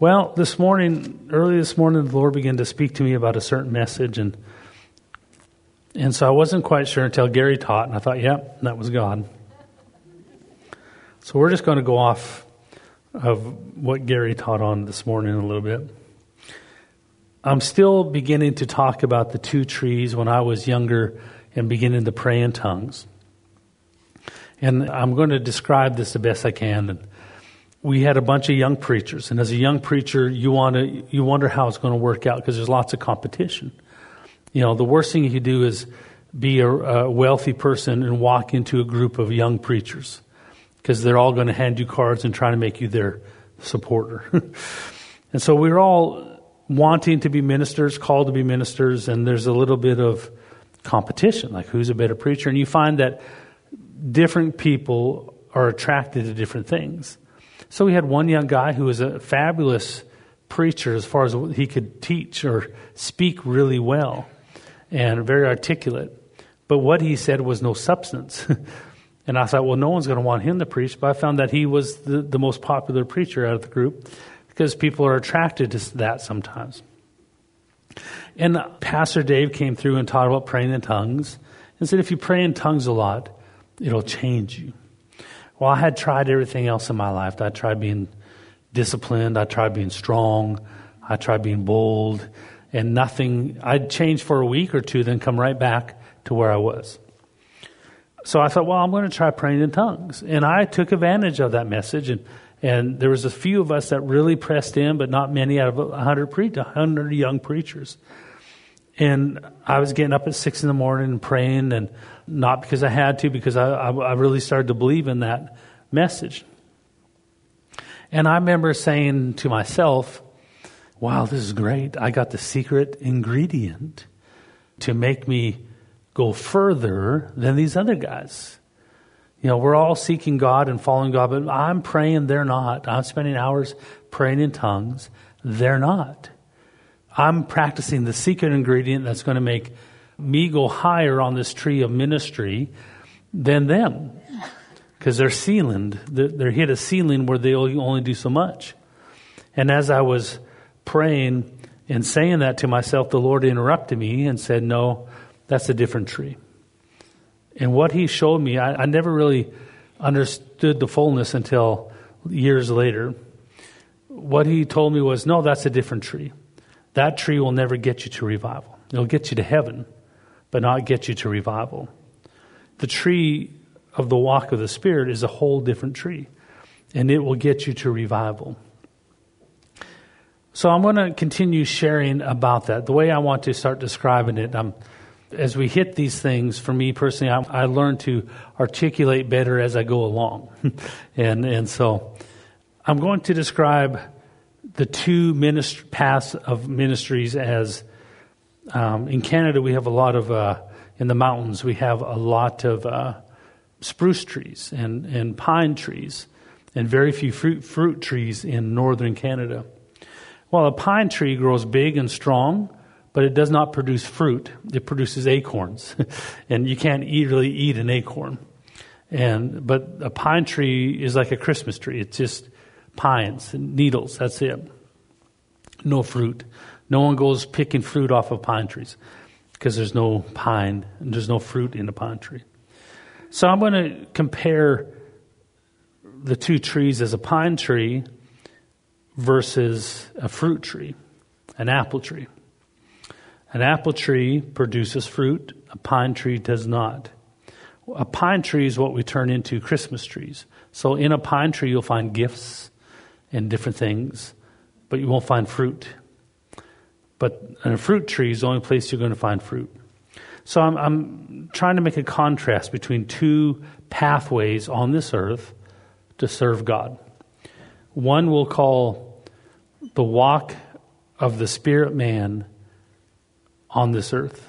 Well, this morning, early this morning, the Lord began to speak to me about a certain message, and and so I wasn't quite sure until Gary taught, and I thought, yep, that was God. So we're just going to go off of what Gary taught on this morning a little bit. I'm still beginning to talk about the two trees when I was younger and beginning to pray in tongues. And I'm going to describe this the best I can. And we had a bunch of young preachers, and as a young preacher, you want to you wonder how it's going to work out because there's lots of competition. You know, the worst thing you could do is be a, a wealthy person and walk into a group of young preachers because they're all going to hand you cards and try to make you their supporter. and so we're all wanting to be ministers, called to be ministers, and there's a little bit of competition, like who's a better preacher, and you find that different people are attracted to different things. So we had one young guy who was a fabulous preacher as far as he could teach or speak really well and very articulate. But what he said was no substance. and I thought, well, no one's going to want him to preach. But I found that he was the, the most popular preacher out of the group because people are attracted to that sometimes. And Pastor Dave came through and taught about praying in tongues and said, if you pray in tongues a lot, it'll change you. Well, I had tried everything else in my life. I tried being disciplined. I tried being strong. I tried being bold. And nothing, I'd change for a week or two, then come right back to where I was. So I thought, well, I'm going to try praying in tongues. And I took advantage of that message. And, and there was a few of us that really pressed in, but not many out of 100, pre- 100 young preachers. And I was getting up at six in the morning and praying, and not because I had to, because I, I, I really started to believe in that message. And I remember saying to myself, wow, this is great. I got the secret ingredient to make me go further than these other guys. You know, we're all seeking God and following God, but I'm praying, they're not. I'm spending hours praying in tongues, they're not. I'm practicing the secret ingredient that's going to make me go higher on this tree of ministry than them. Because they're ceilinged. They're hit a ceiling where they only do so much. And as I was praying and saying that to myself, the Lord interrupted me and said, No, that's a different tree. And what he showed me, I, I never really understood the fullness until years later. What he told me was, No, that's a different tree. That tree will never get you to revival. It'll get you to heaven, but not get you to revival. The tree of the walk of the Spirit is a whole different tree, and it will get you to revival. So I'm going to continue sharing about that. The way I want to start describing it, um, as we hit these things, for me personally, I, I learn to articulate better as I go along. and, and so I'm going to describe the two minist- paths of ministries as um, in Canada we have a lot of uh, in the mountains we have a lot of uh, spruce trees and, and pine trees and very few fruit, fruit trees in northern Canada. Well, a pine tree grows big and strong, but it does not produce fruit. It produces acorns, and you can't eat, eat an acorn. And but a pine tree is like a Christmas tree. It's just pines and needles. That's it. No fruit. No one goes picking fruit off of pine trees because there's no pine and there's no fruit in the pine tree. So I'm going to compare the two trees as a pine tree versus a fruit tree, an apple tree. An apple tree produces fruit, a pine tree does not. A pine tree is what we turn into Christmas trees. So in a pine tree, you'll find gifts and different things, but you won't find fruit. But a fruit tree is the only place you're going to find fruit. So I'm, I'm trying to make a contrast between two pathways on this earth to serve God. One we'll call the walk of the spirit man on this earth.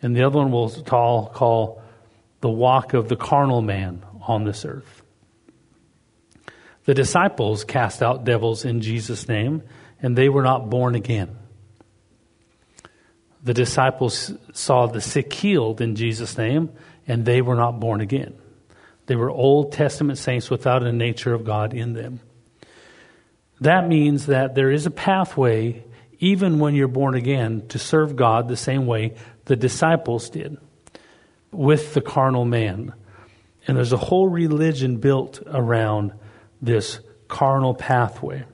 And the other one we'll call, call the walk of the carnal man on this earth. The disciples cast out devils in Jesus' name, and they were not born again. The disciples saw the sick healed in Jesus' name, and they were not born again. They were Old Testament saints without a nature of God in them. That means that there is a pathway, even when you're born again, to serve God the same way the disciples did with the carnal man. And there's a whole religion built around this carnal pathway.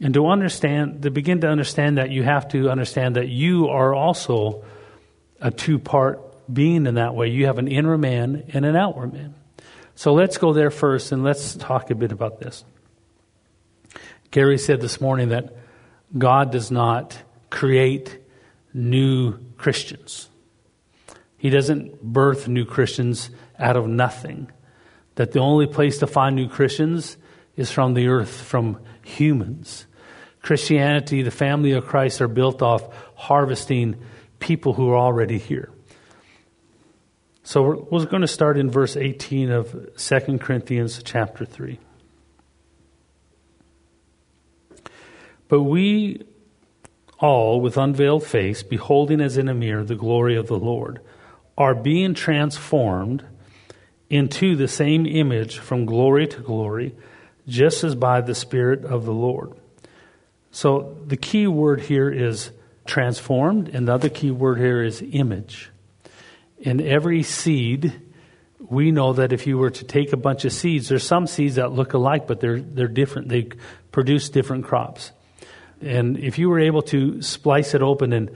And to understand, to begin to understand that, you have to understand that you are also a two part being in that way. You have an inner man and an outward man. So let's go there first and let's talk a bit about this. Gary said this morning that God does not create new Christians. He doesn't birth new Christians out of nothing. That the only place to find new Christians is from the earth, from humans. Christianity, the family of Christ, are built off harvesting people who are already here. So we're, we're going to start in verse 18 of 2 Corinthians chapter 3. But we all, with unveiled face, beholding as in a mirror the glory of the Lord, are being transformed into the same image from glory to glory, just as by the Spirit of the Lord. So the key word here is transformed, and the other key word here is image. In every seed, we know that if you were to take a bunch of seeds, there's some seeds that look alike, but they're, they're different. They produce different crops. And if you were able to splice it open and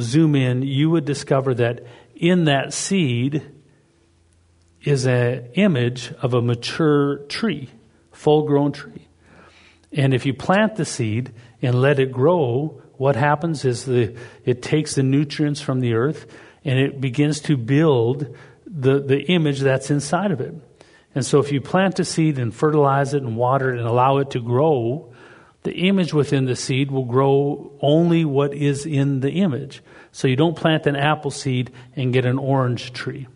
zoom in, you would discover that in that seed is an image of a mature tree, full grown tree. And if you plant the seed and let it grow, what happens is the, it takes the nutrients from the earth and it begins to build the, the image that's inside of it. And so if you plant a seed and fertilize it and water it and allow it to grow, the image within the seed will grow only what is in the image. So you don't plant an apple seed and get an orange tree.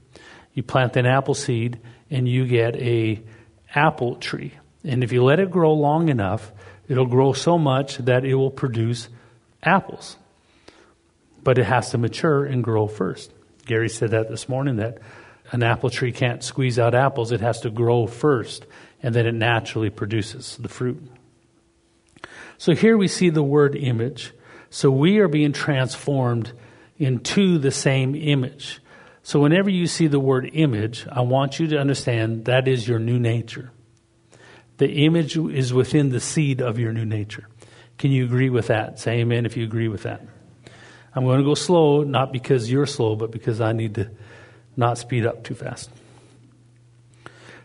You plant an apple seed and you get a apple tree. And if you let it grow long enough, it'll grow so much that it will produce apples. But it has to mature and grow first. Gary said that this morning that an apple tree can't squeeze out apples, it has to grow first, and then it naturally produces the fruit. So here we see the word image. So we are being transformed into the same image. So whenever you see the word image, I want you to understand that is your new nature. The image is within the seed of your new nature. Can you agree with that? Say amen if you agree with that. I'm going to go slow, not because you're slow, but because I need to not speed up too fast.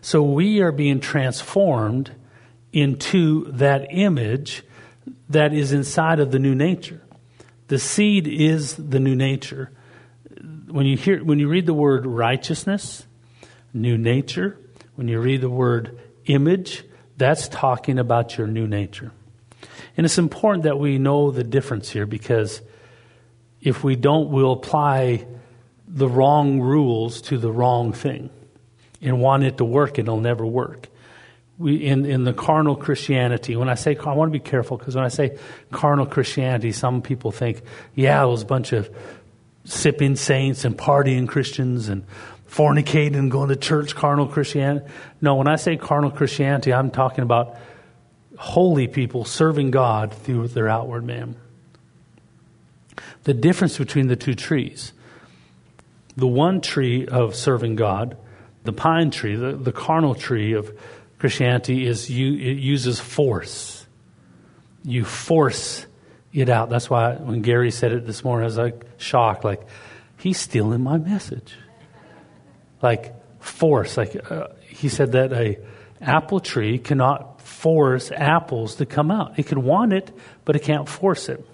So we are being transformed into that image that is inside of the new nature. The seed is the new nature. When you hear when you read the word righteousness, new nature, when you read the word image, that's talking about your new nature. And it's important that we know the difference here because if we don't, we'll apply the wrong rules to the wrong thing and want it to work, it'll never work we, in, in the carnal Christianity, when I say, I want to be careful because when I say carnal Christianity, some people think, yeah, it was a bunch of sipping saints and partying Christians and fornicating and going to church, carnal Christianity. No, when I say carnal Christianity, I'm talking about holy people serving God through their outward man. The difference between the two trees the one tree of serving God, the pine tree, the, the carnal tree of Christianity is you, it uses force. You force it out. That's why when Gary said it this morning, I was like shocked, like, he's stealing my message. Like, force. Like, uh, he said that a apple tree cannot force apples to come out. It can want it, but it can't force it.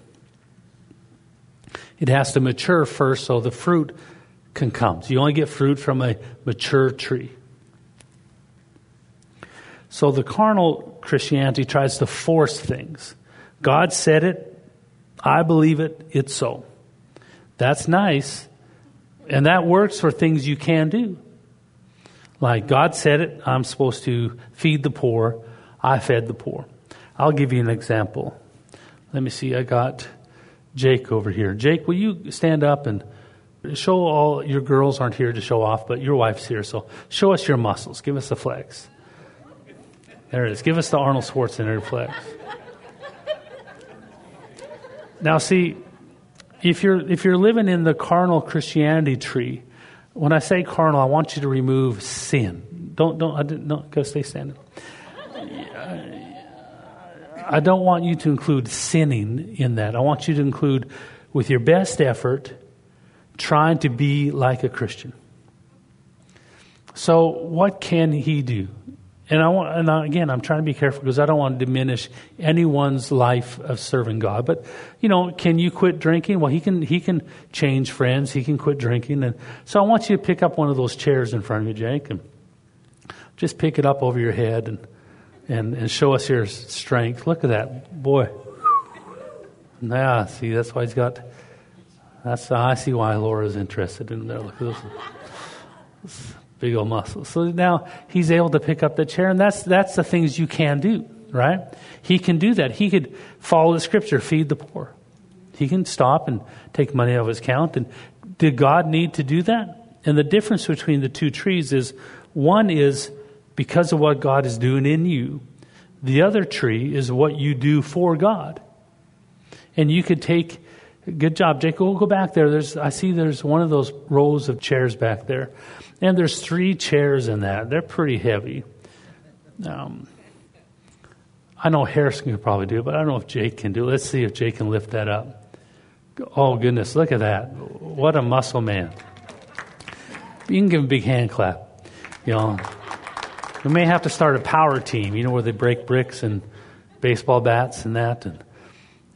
It has to mature first so the fruit can come. So you only get fruit from a mature tree. So the carnal Christianity tries to force things. God said it, I believe it, it's so. That's nice, and that works for things you can do. Like God said it, I'm supposed to feed the poor, I fed the poor. I'll give you an example. Let me see, I got Jake over here. Jake, will you stand up and show all your girls aren't here to show off, but your wife's here, so show us your muscles. Give us a flex. There it is. Give us the Arnold Schwarzenegger flex. Now, see, if you're if you're living in the carnal Christianity tree, when I say carnal, I want you to remove sin. Don't don't I don't go stay standing. I don't want you to include sinning in that. I want you to include, with your best effort, trying to be like a Christian. So, what can he do? And I want, and again, I'm trying to be careful because I don't want to diminish anyone's life of serving God. But you know, can you quit drinking? Well, he can. He can change friends. He can quit drinking. And so, I want you to pick up one of those chairs in front of you, Jake, and just pick it up over your head and and and show us your strength. Look at that, boy. Yeah, see, that's why he's got. That's I see why Laura's interested in there. Look at this big old muscles. So now he's able to pick up the chair, and that's that's the things you can do, right? He can do that. He could follow the scripture, feed the poor. He can stop and take money out of his account. And did God need to do that? And the difference between the two trees is one is because of what God is doing in you. The other tree is what you do for God. And you could take Good job, Jacob. We'll go back there. There's, I see there's one of those rows of chairs back there. And there's three chairs in that. They're pretty heavy. Um, I know Harrison can probably do it, but I don't know if Jake can do it. Let's see if Jake can lift that up. Oh, goodness, look at that. What a muscle man. You can give him a big hand clap. You know, we may have to start a power team, you know, where they break bricks and baseball bats and that. And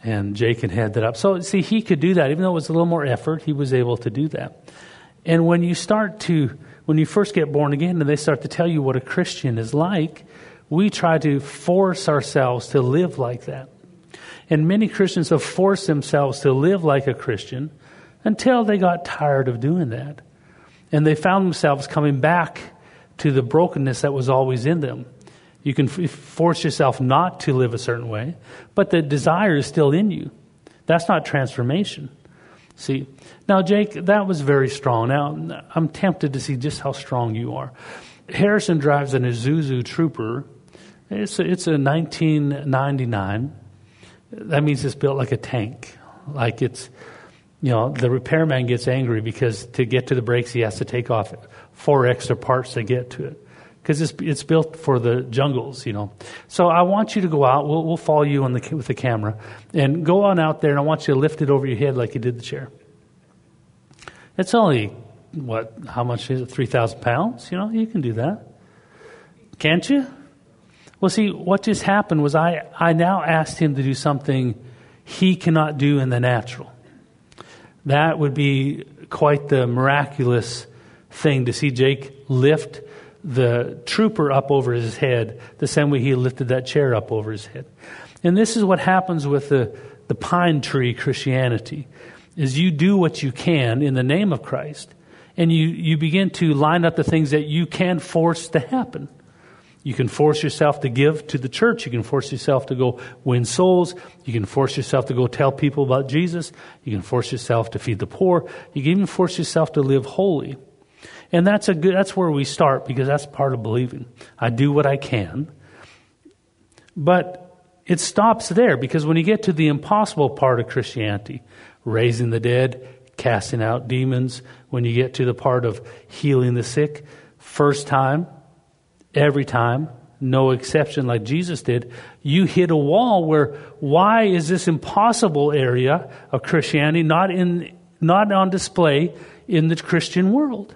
and Jake can had that up. So, see, he could do that. Even though it was a little more effort, he was able to do that. And when you start to, when you first get born again and they start to tell you what a Christian is like, we try to force ourselves to live like that. And many Christians have forced themselves to live like a Christian until they got tired of doing that. And they found themselves coming back to the brokenness that was always in them. You can f- force yourself not to live a certain way, but the desire is still in you. That's not transformation. See, now, Jake, that was very strong. Now, I'm tempted to see just how strong you are. Harrison drives an Isuzu Trooper. It's a, it's a 1999. That means it's built like a tank. Like it's, you know, the repairman gets angry because to get to the brakes, he has to take off four extra parts to get to it because it's, it's built for the jungles, you know. So I want you to go out. We'll, we'll follow you on the, with the camera. And go on out there, and I want you to lift it over your head like you did the chair. It's only, what, how much is it? 3,000 pounds? You know, you can do that. Can't you? Well, see, what just happened was I, I now asked him to do something he cannot do in the natural. That would be quite the miraculous thing to see Jake lift the trooper up over his head the same way he lifted that chair up over his head. And this is what happens with the, the pine tree Christianity is you do what you can in the name of Christ and you, you begin to line up the things that you can force to happen. You can force yourself to give to the church. You can force yourself to go win souls. You can force yourself to go tell people about Jesus. You can force yourself to feed the poor. You can even force yourself to live holy. And that's a good, that's where we start because that's part of believing. I do what I can. But it stops there because when you get to the impossible part of Christianity, raising the dead, casting out demons, when you get to the part of healing the sick, first time, every time, no exception like Jesus did, you hit a wall where why is this impossible area of Christianity not in not on display in the Christian world?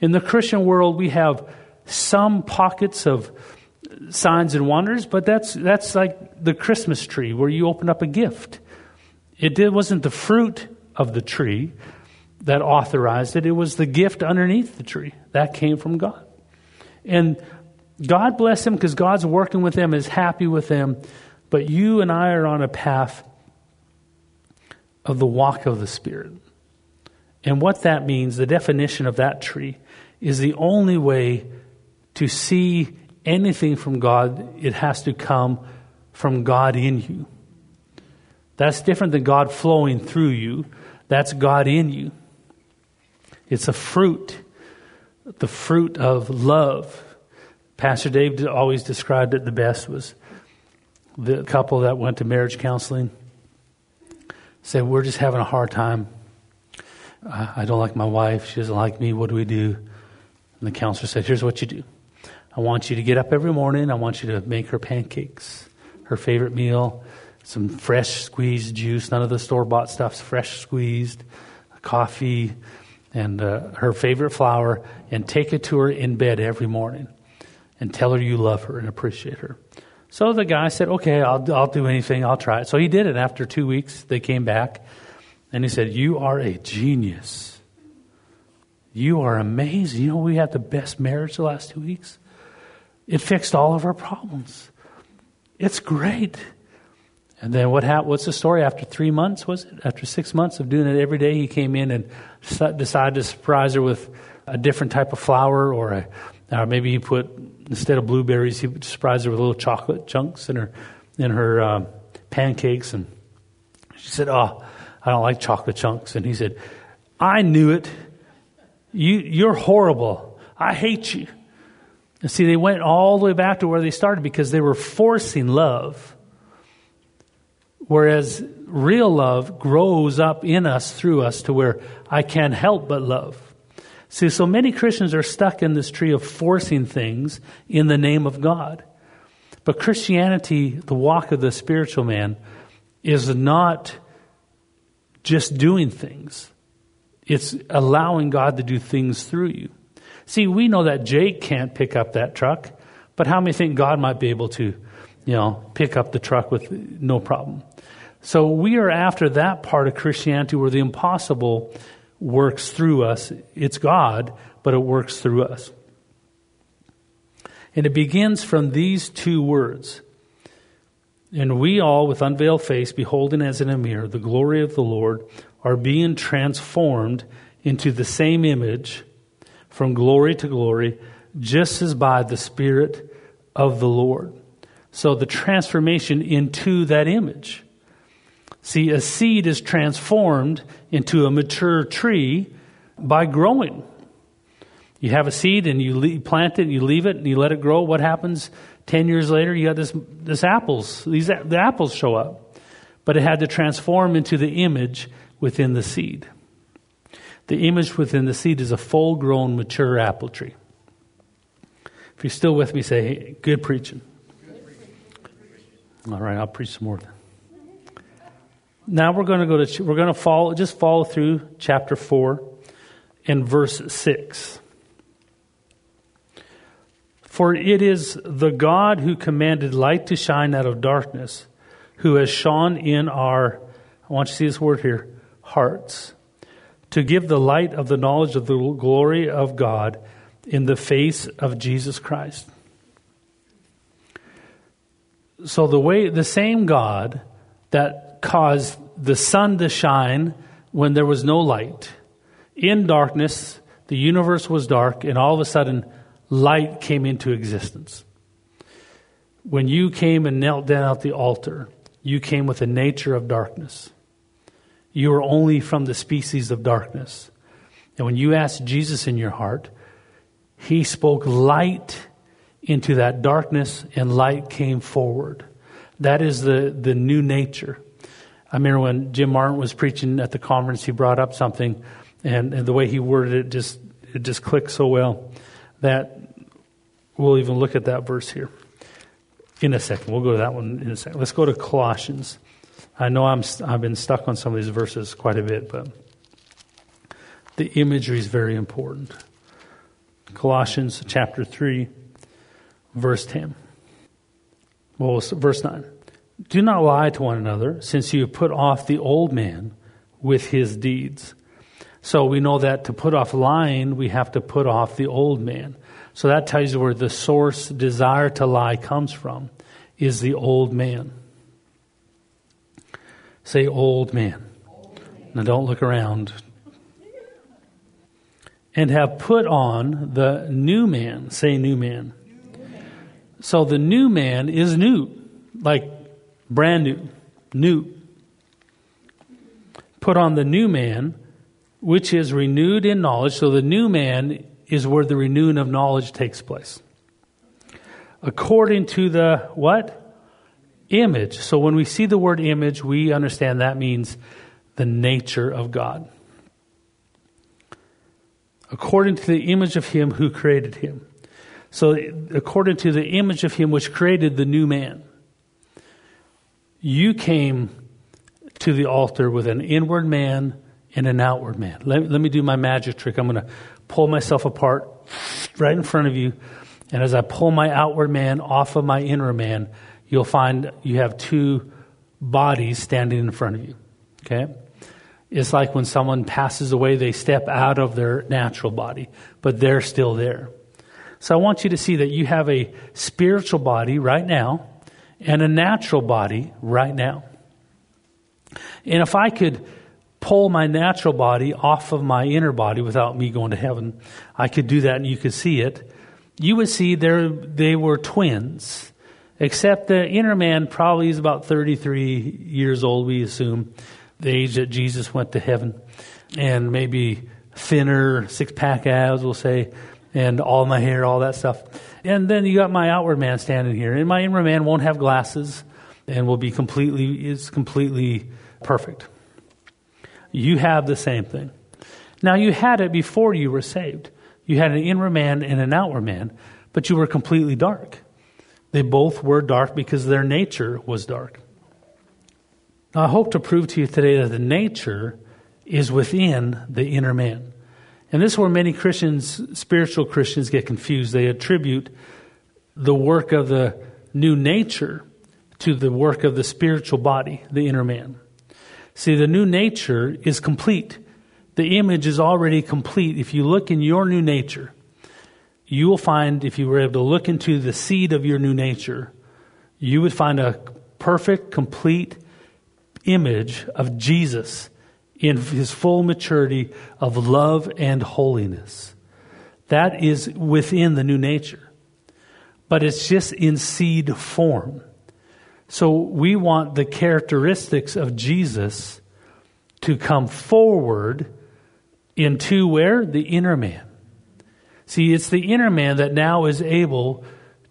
In the Christian world, we have some pockets of signs and wonders, but that's, that's like the Christmas tree where you open up a gift. It did, wasn't the fruit of the tree that authorized it, it was the gift underneath the tree. That came from God. And God bless them because God's working with them, is happy with them, but you and I are on a path of the walk of the Spirit. And what that means, the definition of that tree, is the only way to see anything from God. It has to come from God in you. That's different than God flowing through you. That's God in you. It's a fruit, the fruit of love, Pastor Dave always described it the best was the couple that went to marriage counseling said, We're just having a hard time. I don't like my wife. She doesn't like me. What do we do? And the counselor said, Here's what you do. I want you to get up every morning. I want you to make her pancakes, her favorite meal, some fresh squeezed juice, none of the store bought stuff, fresh squeezed, coffee, and uh, her favorite flower, and take it to her in bed every morning and tell her you love her and appreciate her. So the guy said, Okay, I'll, I'll do anything, I'll try it. So he did it. After two weeks, they came back and he said, You are a genius. You are amazing. You know, we had the best marriage the last two weeks. It fixed all of our problems. It's great. And then what happened? What's the story? After three months, was it? After six months of doing it every day, he came in and decided to surprise her with a different type of flower, or, a, or maybe he put instead of blueberries, he surprised her with little chocolate chunks in her in her um, pancakes. And she said, "Oh, I don't like chocolate chunks." And he said, "I knew it. You you're horrible. I hate you." And see, they went all the way back to where they started because they were forcing love. Whereas real love grows up in us, through us, to where I can't help but love. See, so many Christians are stuck in this tree of forcing things in the name of God. But Christianity, the walk of the spiritual man, is not just doing things. It's allowing God to do things through you. See, we know that Jake can't pick up that truck, but how many think God might be able to, you know, pick up the truck with no problem? So we are after that part of Christianity where the impossible works through us. It's God, but it works through us. And it begins from these two words. And we all, with unveiled face, beholding as in a mirror the glory of the Lord, are being transformed into the same image from glory to glory, just as by the Spirit of the Lord. So the transformation into that image. See, a seed is transformed into a mature tree by growing. You have a seed and you plant it and you leave it and you let it grow. What happens 10 years later? You got this, this apples. These, the apples show up. But it had to transform into the image within the seed. The image within the seed is a full grown, mature apple tree. If you're still with me, say, hey, good preaching. All right, I'll preach some more then. Now we're going to go to, we're going to follow, just follow through chapter 4 and verse 6. For it is the God who commanded light to shine out of darkness, who has shone in our, I want you to see this word here, hearts, to give the light of the knowledge of the glory of God in the face of Jesus Christ. So the way, the same God that caused the sun to shine when there was no light. In darkness, the universe was dark, and all of a sudden, light came into existence. When you came and knelt down at the altar, you came with the nature of darkness. You are only from the species of darkness. And when you asked Jesus in your heart, he spoke light into that darkness, and light came forward. That is the, the new nature. I remember when Jim Martin was preaching at the conference, he brought up something, and, and the way he worded it just it just clicked so well that we'll even look at that verse here in a second. We'll go to that one in a second. Let's go to Colossians. I know I'm I've been stuck on some of these verses quite a bit, but the imagery is very important. Colossians chapter 3, verse 10. Well, verse 9. Do not lie to one another, since you have put off the old man with his deeds. So we know that to put off lying, we have to put off the old man. So that tells you where the source desire to lie comes from, is the old man. Say old man. Now don't look around. And have put on the new man. Say new man. So the new man is new. Like brand new, new. Put on the new man, which is renewed in knowledge. So the new man is where the renewing of knowledge takes place. according to the what? Image. So when we see the word image, we understand that means the nature of God. According to the image of him who created him. So, according to the image of him which created the new man, you came to the altar with an inward man and an outward man. Let, let me do my magic trick. I'm going to pull myself apart right in front of you. And as I pull my outward man off of my inner man, you'll find you have two bodies standing in front of you. Okay? It's like when someone passes away, they step out of their natural body, but they're still there. So I want you to see that you have a spiritual body right now and a natural body right now. And if I could pull my natural body off of my inner body without me going to heaven, I could do that and you could see it. You would see there they were twins, except the inner man probably is about 33 years old, we assume, the age that Jesus went to heaven, and maybe thinner, six pack abs, we'll say, and all my hair, all that stuff. And then you got my outward man standing here, and my inner man won't have glasses and will be completely is completely perfect. You have the same thing. Now, you had it before you were saved. You had an inner man and an outward man, but you were completely dark. They both were dark because their nature was dark. Now, I hope to prove to you today that the nature is within the inner man. And this is where many Christians, spiritual Christians, get confused. They attribute the work of the new nature to the work of the spiritual body, the inner man. See, the new nature is complete. The image is already complete. If you look in your new nature, you will find, if you were able to look into the seed of your new nature, you would find a perfect, complete image of Jesus in his full maturity of love and holiness. That is within the new nature. But it's just in seed form. So we want the characteristics of Jesus to come forward into where? The inner man. See, it's the inner man that now is able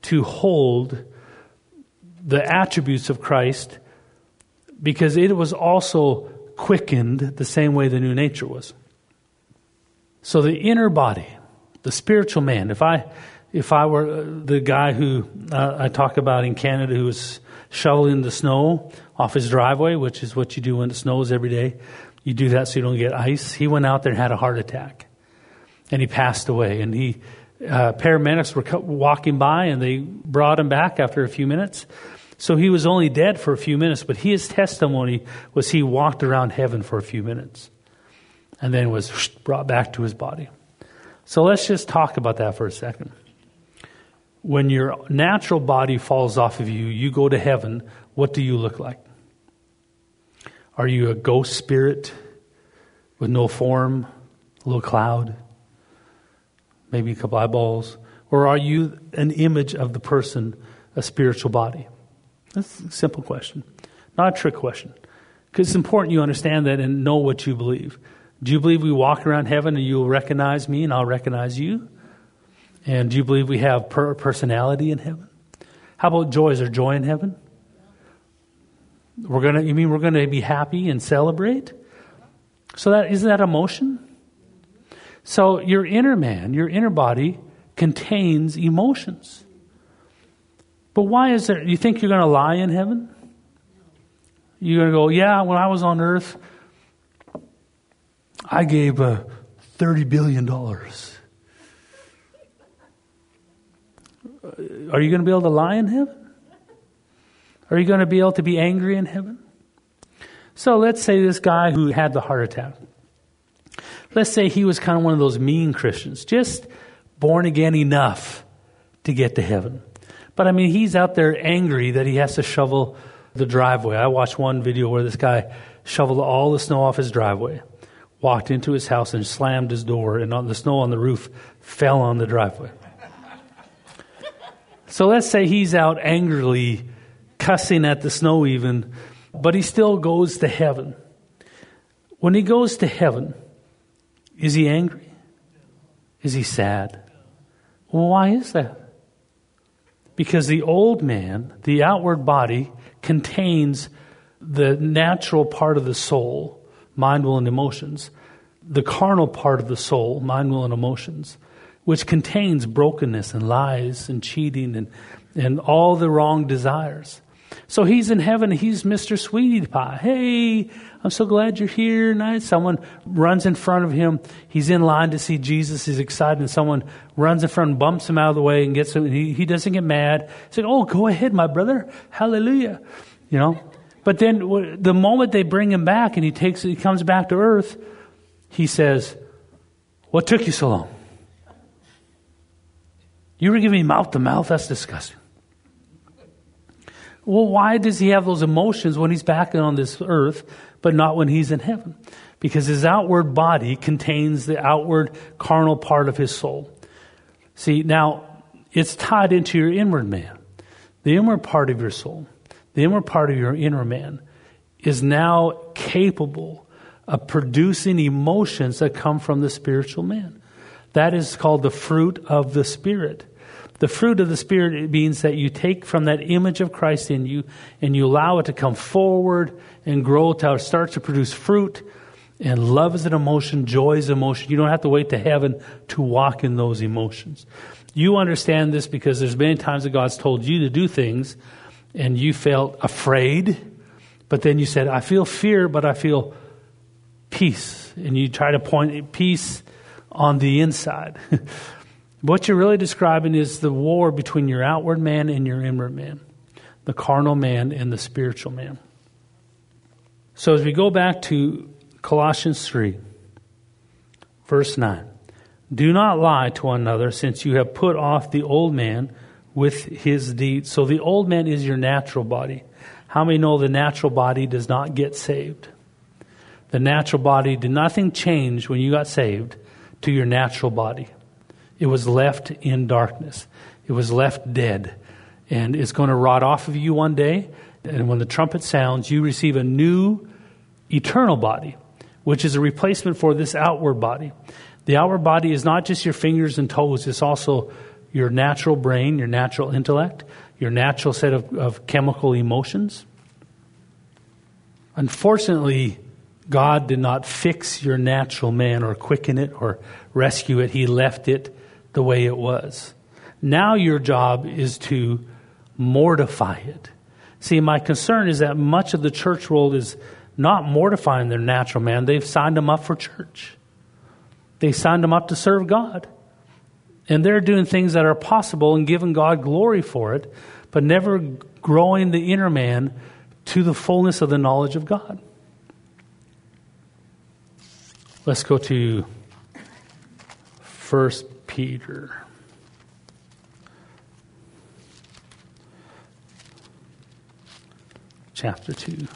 to hold the attributes of Christ because it was also quickened the same way the new nature was. So the inner body, the spiritual man, if I if I were the guy who uh, I talk about in Canada who was shoveling the snow off his driveway, which is what you do when it snows every day. You do that so you don't get ice. He went out there and had a heart attack, and he passed away. And he uh, paramedics were walking by, and they brought him back after a few minutes. So he was only dead for a few minutes, but his testimony was he walked around heaven for a few minutes, and then was brought back to his body. So let's just talk about that for a second when your natural body falls off of you, you go to heaven, what do you look like? Are you a ghost spirit with no form, a little cloud, maybe a couple eyeballs? Or are you an image of the person, a spiritual body? That's a simple question, not a trick question. Because it's important you understand that and know what you believe. Do you believe we walk around heaven and you'll recognize me and I'll recognize you? And do you believe we have per- personality in heaven? How about joy? Is there joy in heaven? We're gonna. You mean we're gonna be happy and celebrate? So that isn't that emotion? So your inner man, your inner body, contains emotions. But why is there? You think you're going to lie in heaven? You're going to go, yeah. When I was on earth, I gave uh, thirty billion dollars. Are you going to be able to lie in heaven? Are you going to be able to be angry in heaven? So let's say this guy who had the heart attack. Let's say he was kind of one of those mean Christians, just born again enough to get to heaven. But I mean, he's out there angry that he has to shovel the driveway. I watched one video where this guy shoveled all the snow off his driveway, walked into his house and slammed his door, and the snow on the roof fell on the driveway. So let's say he's out angrily cussing at the snow, even, but he still goes to heaven. When he goes to heaven, is he angry? Is he sad? Why is that? Because the old man, the outward body, contains the natural part of the soul, mind, will, and emotions, the carnal part of the soul, mind, will, and emotions, which contains brokenness and lies and cheating and, and all the wrong desires. So he's in heaven. He's Mr. Sweetie Pie. Hey, I'm so glad you're here tonight. Someone runs in front of him. He's in line to see Jesus. He's excited. And someone runs in front bumps him out of the way and gets him. He, he doesn't get mad. He's like, oh, go ahead, my brother. Hallelujah. You know? But then the moment they bring him back and he takes, he comes back to earth, he says, what took you so long? You were giving mouth to mouth? That's disgusting. Well, why does he have those emotions when he's back on this earth, but not when he's in heaven? Because his outward body contains the outward carnal part of his soul. See, now it's tied into your inward man, the inward part of your soul, the inward part of your inner man is now capable of producing emotions that come from the spiritual man. That is called the fruit of the Spirit. The fruit of the Spirit means that you take from that image of Christ in you and you allow it to come forward and grow till it starts to produce fruit. And love is an emotion, joy is an emotion. You don't have to wait to heaven to walk in those emotions. You understand this because there's many times that God's told you to do things and you felt afraid, but then you said, I feel fear, but I feel peace. And you try to point peace on the inside. What you're really describing is the war between your outward man and your inward man, the carnal man and the spiritual man. So as we go back to Colossians 3, verse 9 Do not lie to one another, since you have put off the old man with his deeds. So the old man is your natural body. How many know the natural body does not get saved? The natural body did nothing change when you got saved to your natural body. It was left in darkness. It was left dead. And it's going to rot off of you one day. And when the trumpet sounds, you receive a new eternal body, which is a replacement for this outward body. The outward body is not just your fingers and toes, it's also your natural brain, your natural intellect, your natural set of, of chemical emotions. Unfortunately, God did not fix your natural man or quicken it or rescue it. He left it the way it was. Now your job is to mortify it. See, my concern is that much of the church world is not mortifying their natural man. They've signed them up for church. They signed them up to serve God. And they're doing things that are possible and giving God glory for it, but never growing the inner man to the fullness of the knowledge of God. Let's go to First Peter. Chapter 2.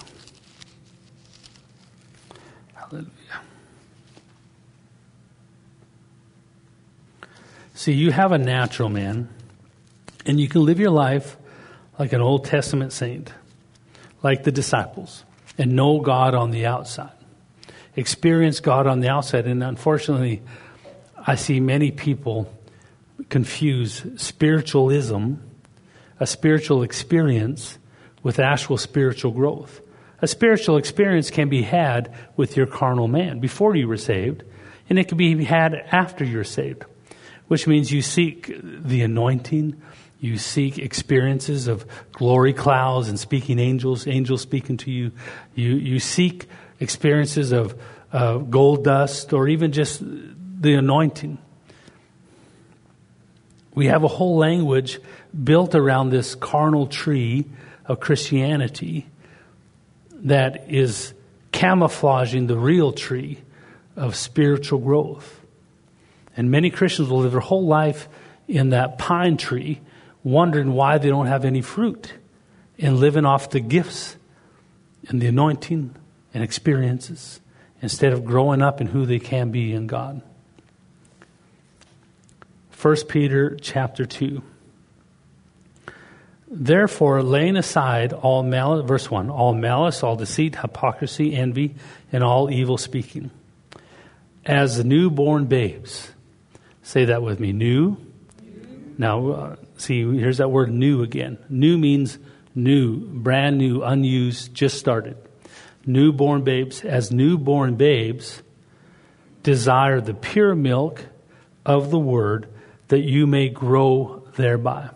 Hallelujah. See, you have a natural man, and you can live your life like an Old Testament saint, like the disciples, and know God on the outside. Experience God on the outside, and unfortunately, I see many people confuse spiritualism, a spiritual experience, with actual spiritual growth. A spiritual experience can be had with your carnal man before you were saved, and it can be had after you're saved, which means you seek the anointing, you seek experiences of glory clouds and speaking angels, angels speaking to you. You, you seek experiences of uh, gold dust or even just the anointing. We have a whole language built around this carnal tree of Christianity that is camouflaging the real tree of spiritual growth. And many Christians will live their whole life in that pine tree, wondering why they don't have any fruit and living off the gifts and the anointing and experiences instead of growing up in who they can be in God. 1 Peter chapter 2. Therefore, laying aside all malice, verse 1, all malice, all deceit, hypocrisy, envy, and all evil speaking. As newborn babes, say that with me, new Now, uh, see, here's that word new again. New means new, brand new, unused, just started. Newborn babes, as newborn babes, desire the pure milk of the word that you may grow thereby.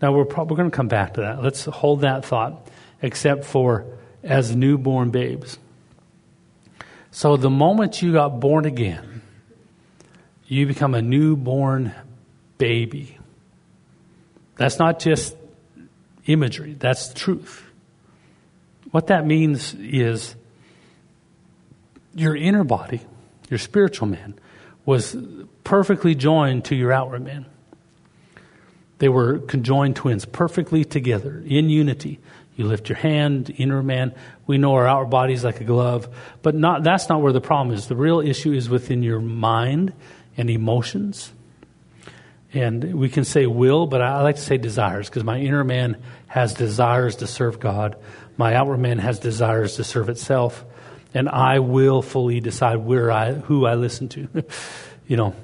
Now, we're probably going to come back to that. Let's hold that thought, except for as newborn babes. So, the moment you got born again, you become a newborn baby. That's not just imagery, that's truth. What that means is your inner body, your spiritual man, was perfectly joined to your outward man. They were conjoined twins, perfectly together, in unity. You lift your hand, inner man. We know our outer body is like a glove, but not, that's not where the problem is. The real issue is within your mind and emotions. And we can say will, but I like to say desires because my inner man has desires to serve God. My outward man has desires to serve itself. And I will fully decide where I, who I listen to. you know,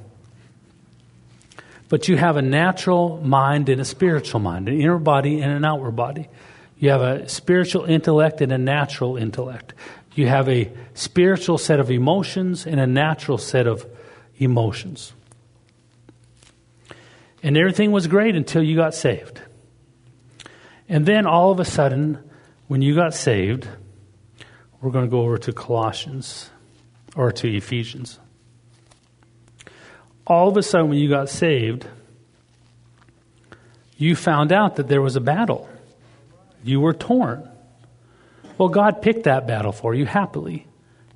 but you have a natural mind and a spiritual mind, an inner body and an outward body. You have a spiritual intellect and a natural intellect. You have a spiritual set of emotions and a natural set of emotions. And everything was great until you got saved. And then all of a sudden, when you got saved, we're going to go over to Colossians or to Ephesians all of a sudden, when you got saved, you found out that there was a battle. You were torn. Well, God picked that battle for you happily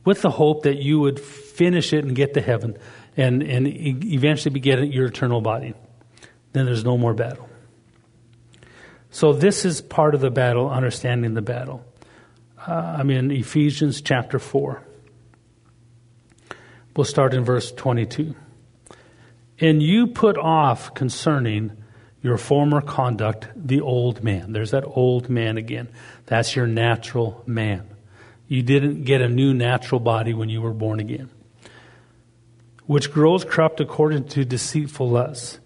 with the hope that you would finish it and get to heaven and, and eventually get your eternal body. Then there's no more battle. So, this is part of the battle, understanding the battle. Uh, I'm in Ephesians chapter 4. We'll start in verse 22. And you put off concerning your former conduct the old man. There's that old man again. That's your natural man. You didn't get a new natural body when you were born again, which grows corrupt according to deceitful lusts.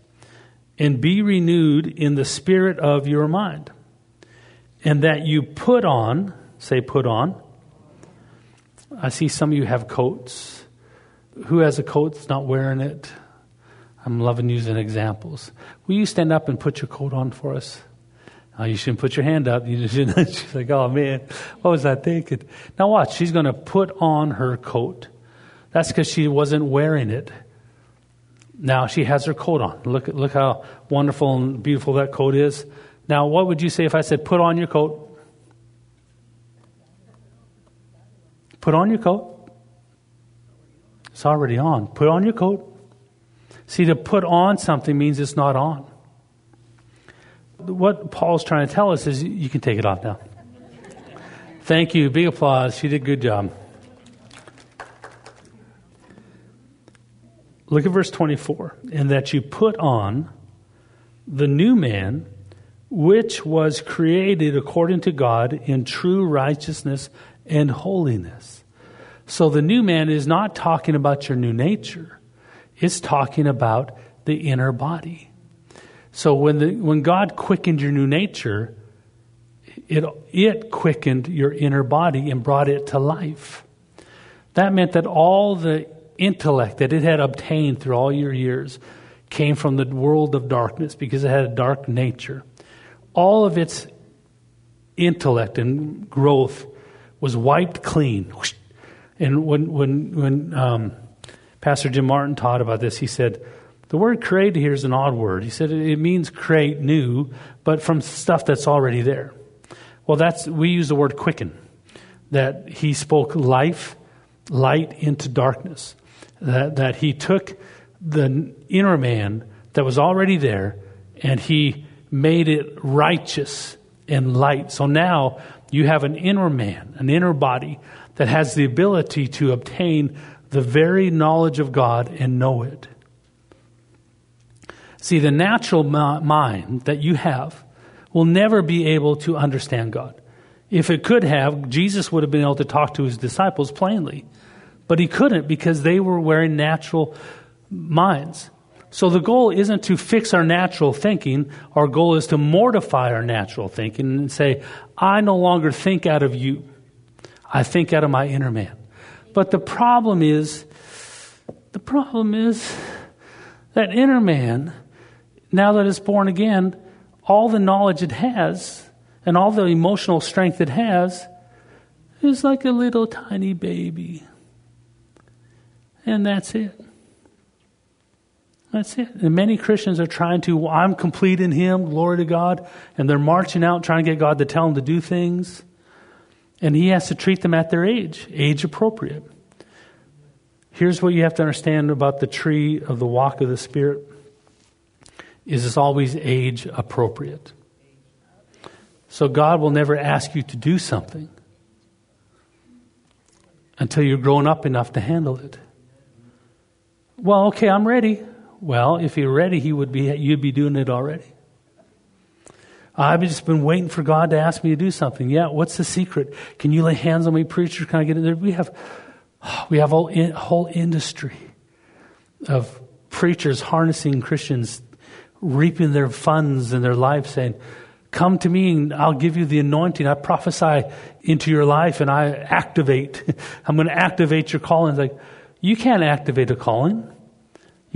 And be renewed in the spirit of your mind. And that you put on, say, put on. I see some of you have coats. Who has a coat that's not wearing it? I'm loving using examples. Will you stand up and put your coat on for us? Oh, you shouldn't put your hand up. You shouldn't. She's like, oh man, what was I thinking? Now watch, she's going to put on her coat. That's because she wasn't wearing it. Now she has her coat on. Look, look how wonderful and beautiful that coat is. Now, what would you say if I said, put on your coat? Put on your coat. It's already on. Put on your coat. See, to put on something means it's not on. What Paul's trying to tell us is you can take it off now. Thank you. Big applause. She did a good job. Look at verse 24. And that you put on the new man, which was created according to God in true righteousness and holiness. So the new man is not talking about your new nature. It's talking about the inner body. So when, the, when God quickened your new nature, it, it quickened your inner body and brought it to life. That meant that all the intellect that it had obtained through all your years came from the world of darkness because it had a dark nature. All of its intellect and growth was wiped clean. And when, when, when um, Pastor Jim Martin taught about this. He said, the word create here is an odd word. He said it means create new, but from stuff that's already there. Well, that's, we use the word quicken. That he spoke life, light into darkness. That, that he took the inner man that was already there and he made it righteous and light. So now you have an inner man, an inner body that has the ability to obtain the very knowledge of God and know it. See, the natural mind that you have will never be able to understand God. If it could have, Jesus would have been able to talk to his disciples plainly. But he couldn't because they were wearing natural minds. So the goal isn't to fix our natural thinking. Our goal is to mortify our natural thinking and say, I no longer think out of you. I think out of my inner man. But the problem is, the problem is that inner man, now that it's born again, all the knowledge it has and all the emotional strength it has is like a little tiny baby. And that's it. That's it. And many Christians are trying to, well, I'm complete in Him, glory to God, and they're marching out trying to get God to tell them to do things. And He has to treat them at their age, age appropriate. Here's what you have to understand about the tree of the walk of the Spirit is it's always age appropriate. So God will never ask you to do something until you're grown up enough to handle it. Well, okay, I'm ready. Well, if you're ready, he would be, you'd be doing it already. I've just been waiting for God to ask me to do something. Yeah, what's the secret? Can you lay hands on me, preacher? Can I get in there? We have, we have a whole, whole industry of preachers harnessing Christians, reaping their funds and their life, saying, Come to me and I'll give you the anointing. I prophesy into your life and I activate. I'm going to activate your calling. It's like, you can't activate a calling.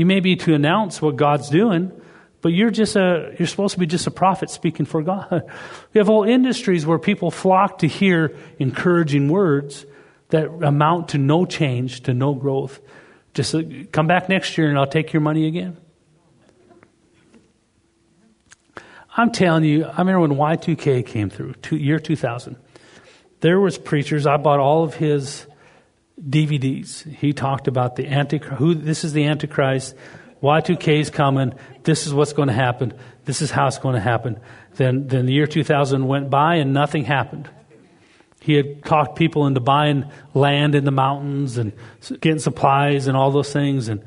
You may be to announce what God's doing, but you're just a you're supposed to be just a prophet speaking for God. We have whole industries where people flock to hear encouraging words that amount to no change, to no growth. Just uh, come back next year and I'll take your money again. I'm telling you, I remember when Y2K came through, two, year 2000. There was preachers. I bought all of his DVDs. He talked about the Antichrist. Who, this is the Antichrist. Y2K is coming. This is what's going to happen. This is how it's going to happen. Then, then the year 2000 went by and nothing happened. He had talked people into buying land in the mountains and getting supplies and all those things. And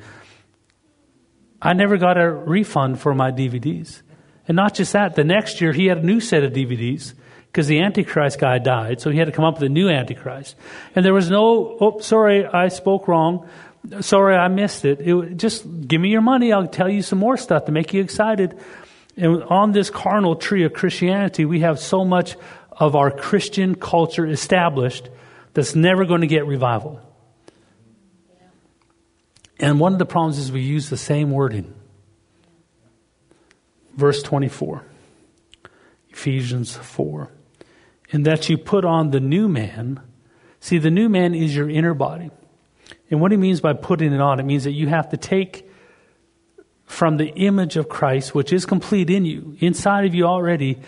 I never got a refund for my DVDs. And not just that, the next year he had a new set of DVDs because the Antichrist guy died, so he had to come up with a new Antichrist. And there was no, oh, sorry, I spoke wrong. Sorry, I missed it. it. Just give me your money. I'll tell you some more stuff to make you excited. And on this carnal tree of Christianity, we have so much of our Christian culture established that's never going to get revival. And one of the problems is we use the same wording. Verse 24, Ephesians 4 and that you put on the new man. See, the new man is your inner body. And what he means by putting it on, it means that you have to take from the image of Christ, which is complete in you, inside of you already,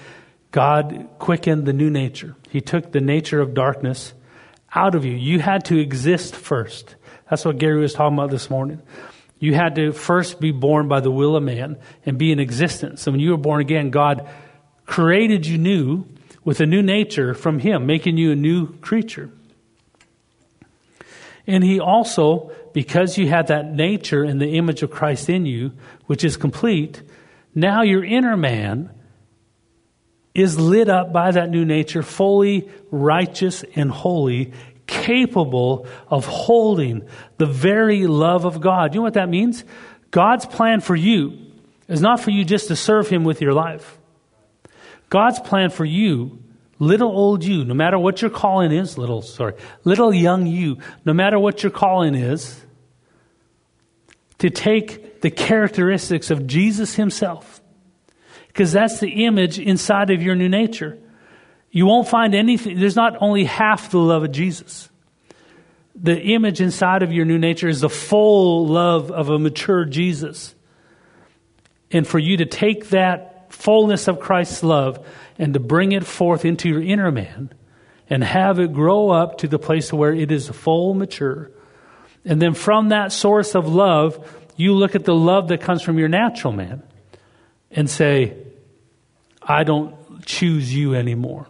God quickened the new nature. He took the nature of darkness out of you. You had to exist first. That's what Gary was talking about this morning. You had to first be born by the will of man and be in existence. So when you were born again, God created you new with a new nature from Him, making you a new creature. And He also, because you had that nature and the image of Christ in you, which is complete, now your inner man is lit up by that new nature, fully righteous and holy, capable of holding the very love of God. You know what that means? God's plan for you is not for you just to serve Him with your life. God's plan for you, little old you, no matter what your calling is, little, sorry, little young you, no matter what your calling is, to take the characteristics of Jesus himself. Because that's the image inside of your new nature. You won't find anything, there's not only half the love of Jesus. The image inside of your new nature is the full love of a mature Jesus. And for you to take that fullness of Christ's love and to bring it forth into your inner man and have it grow up to the place where it is full, mature. And then from that source of love, you look at the love that comes from your natural man and say, I don't choose you anymore.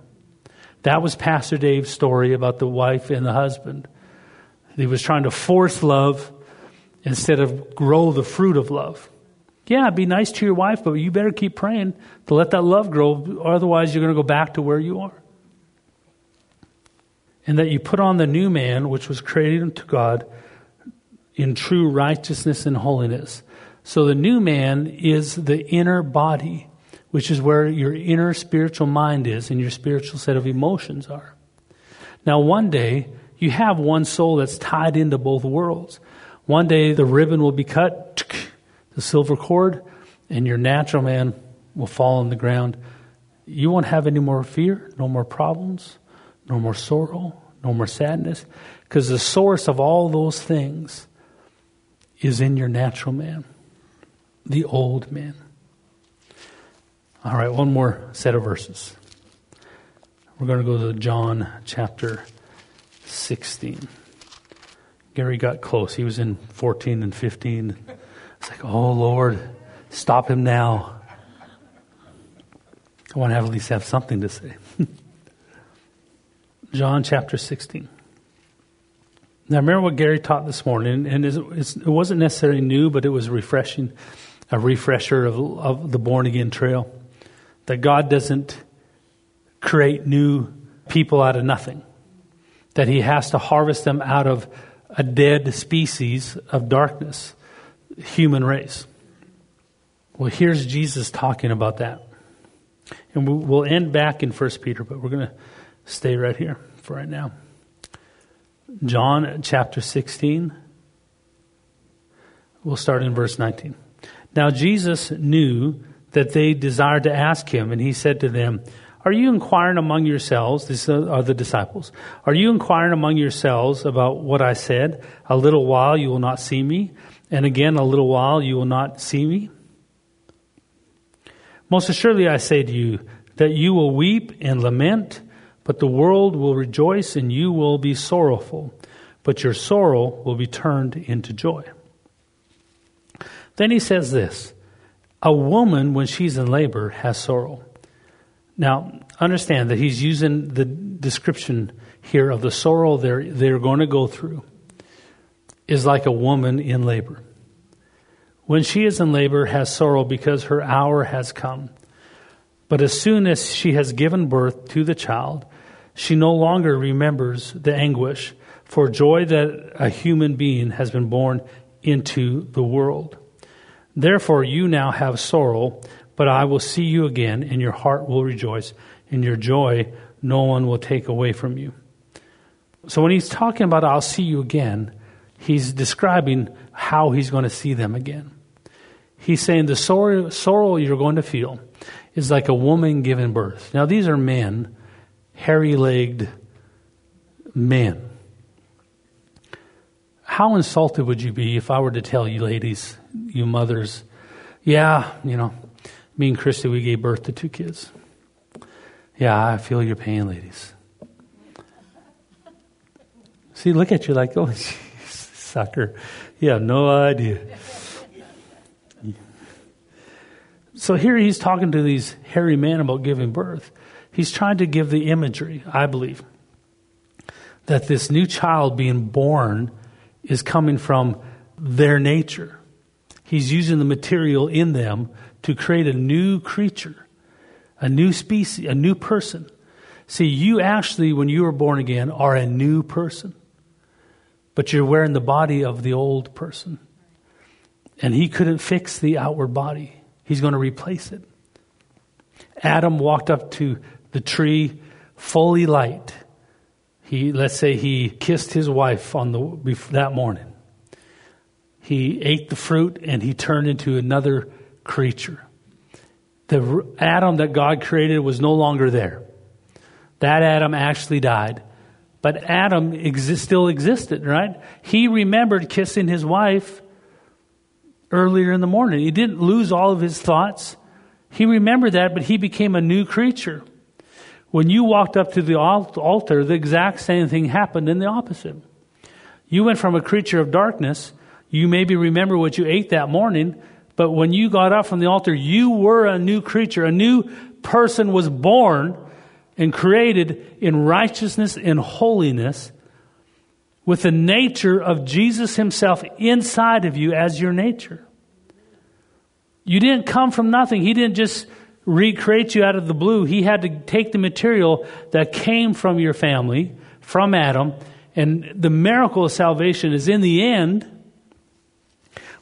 That was Pastor Dave's story about the wife and the husband. He was trying to force love instead of grow the fruit of love. Yeah, be nice to your wife, but you better keep praying to let that love grow. Otherwise, you're going to go back to where you are. And that you put on the new man, which was created unto God in true righteousness and holiness. So the new man is the inner body, which is where your inner spiritual mind is and your spiritual set of emotions are. Now, one day, you have one soul that's tied into both worlds. One day, the ribbon will be cut, the silver cord, and your natural man will fall on the ground. You won't have any more fear, no more problems, no more sorrow, no more sadness, because the source of all those things is in your natural man, the old man. All right, one more set of verses. We're going to go to John chapter 16. Gary got close. He was in 14 and 15. It's like, oh, Lord, stop him now. I want to have at least have something to say. John chapter 16. Now, remember what Gary taught this morning, and it wasn't necessarily new, but it was refreshing, a refresher of, of the born again trail. That God doesn't create new people out of nothing, that He has to harvest them out of a dead species of darkness, human race. Well, here's Jesus talking about that. And we'll end back in 1 Peter, but we're going to stay right here for right now. John chapter 16. We'll start in verse 19. Now Jesus knew that they desired to ask him, and he said to them, Are you inquiring among yourselves? These are uh, the disciples. Are you inquiring among yourselves about what I said? A little while you will not see me, and again a little while you will not see me? Most assuredly I say to you that you will weep and lament but the world will rejoice and you will be sorrowful, but your sorrow will be turned into joy. Then he says this A woman, when she's in labor, has sorrow. Now, understand that he's using the description here of the sorrow they're, they're going to go through is like a woman in labor. When she is in labor, has sorrow because her hour has come. But as soon as she has given birth to the child, she no longer remembers the anguish for joy that a human being has been born into the world. Therefore, you now have sorrow, but I will see you again, and your heart will rejoice, and your joy no one will take away from you. So, when he's talking about I'll see you again, he's describing how he's going to see them again. He's saying the sorrow, sorrow you're going to feel is like a woman giving birth. Now, these are men hairy legged men. How insulted would you be if I were to tell you, ladies, you mothers, yeah, you know, me and Christy, we gave birth to two kids. Yeah, I feel your pain, ladies. See, look at you like, oh, sucker. You have no idea. So here he's talking to these hairy men about giving birth. He's trying to give the imagery, I believe, that this new child being born is coming from their nature. He's using the material in them to create a new creature, a new species, a new person. See, you actually, when you were born again, are a new person, but you're wearing the body of the old person. And he couldn't fix the outward body, he's going to replace it. Adam walked up to the tree fully light. He, let's say he kissed his wife on the, that morning. He ate the fruit and he turned into another creature. The Adam that God created was no longer there. That Adam actually died. But Adam still existed, right? He remembered kissing his wife earlier in the morning. He didn't lose all of his thoughts. He remembered that, but he became a new creature. When you walked up to the altar, the exact same thing happened in the opposite. You went from a creature of darkness. You maybe remember what you ate that morning, but when you got up from the altar, you were a new creature. A new person was born and created in righteousness and holiness with the nature of Jesus himself inside of you as your nature. You didn't come from nothing. He didn't just recreate you out of the blue. He had to take the material that came from your family, from Adam, and the miracle of salvation is in the end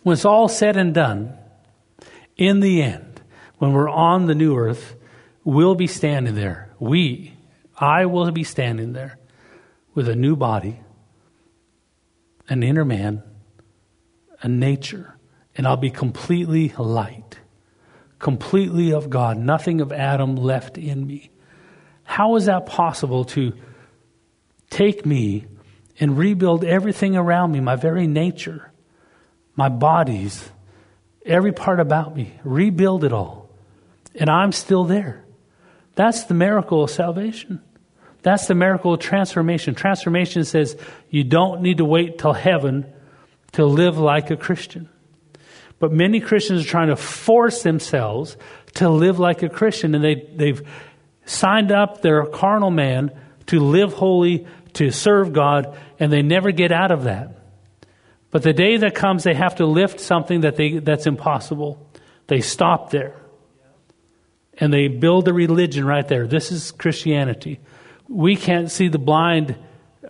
When it's all said and done, in the end, when we're on the new earth, we'll be standing there. We, I will be standing there with a new body, an inner man, a nature, and I'll be completely light, completely of God, nothing of Adam left in me. How is that possible to take me and rebuild everything around me, my very nature, my bodies, every part about me, rebuild it all. And I'm still there. That's the miracle of salvation. That's the miracle of transformation. Transformation says you don't need to wait till heaven to live like a Christian. But many Christians are trying to force themselves to live like a Christian, and they, they've signed up their carnal man to live holy, to serve God, and they never get out of that. But the day that comes, they have to lift something that they, that's impossible. They stop there. And they build a religion right there. This is Christianity. We can't see the blind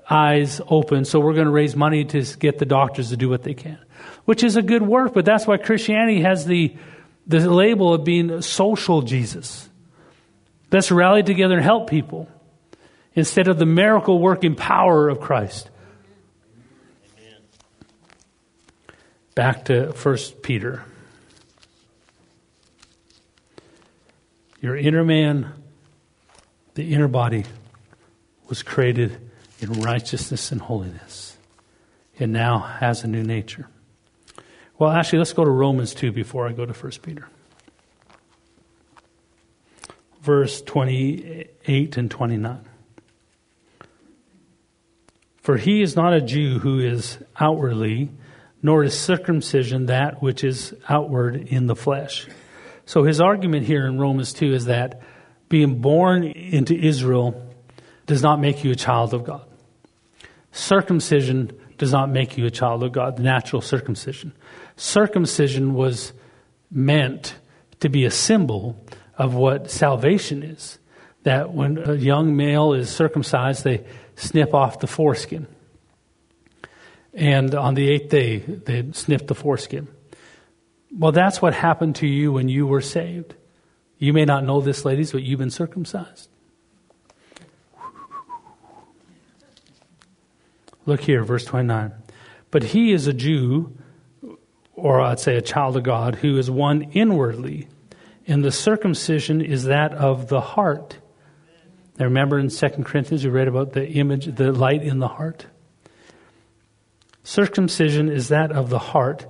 eyes open, so we're going to raise money to get the doctors to do what they can, which is a good work, but that's why Christianity has the, the label of being social Jesus. Let's rally together and help people instead of the miracle working power of Christ. Back to 1 Peter. Your inner man, the inner body, was created in righteousness and holiness. It now has a new nature. Well, actually, let's go to Romans 2 before I go to 1 Peter. Verse 28 and 29. For he is not a Jew who is outwardly nor is circumcision that which is outward in the flesh. So his argument here in Romans 2 is that being born into Israel does not make you a child of God. Circumcision does not make you a child of God, the natural circumcision. Circumcision was meant to be a symbol of what salvation is. That when a young male is circumcised, they snip off the foreskin. And on the eighth day, they sniffed the foreskin. Well, that's what happened to you when you were saved. You may not know this, ladies, but you've been circumcised. Look here, verse 29. But he is a Jew, or I'd say a child of God, who is one inwardly, and the circumcision is that of the heart. Now remember in 2 Corinthians, we read about the image, the light in the heart. Circumcision is that of the heart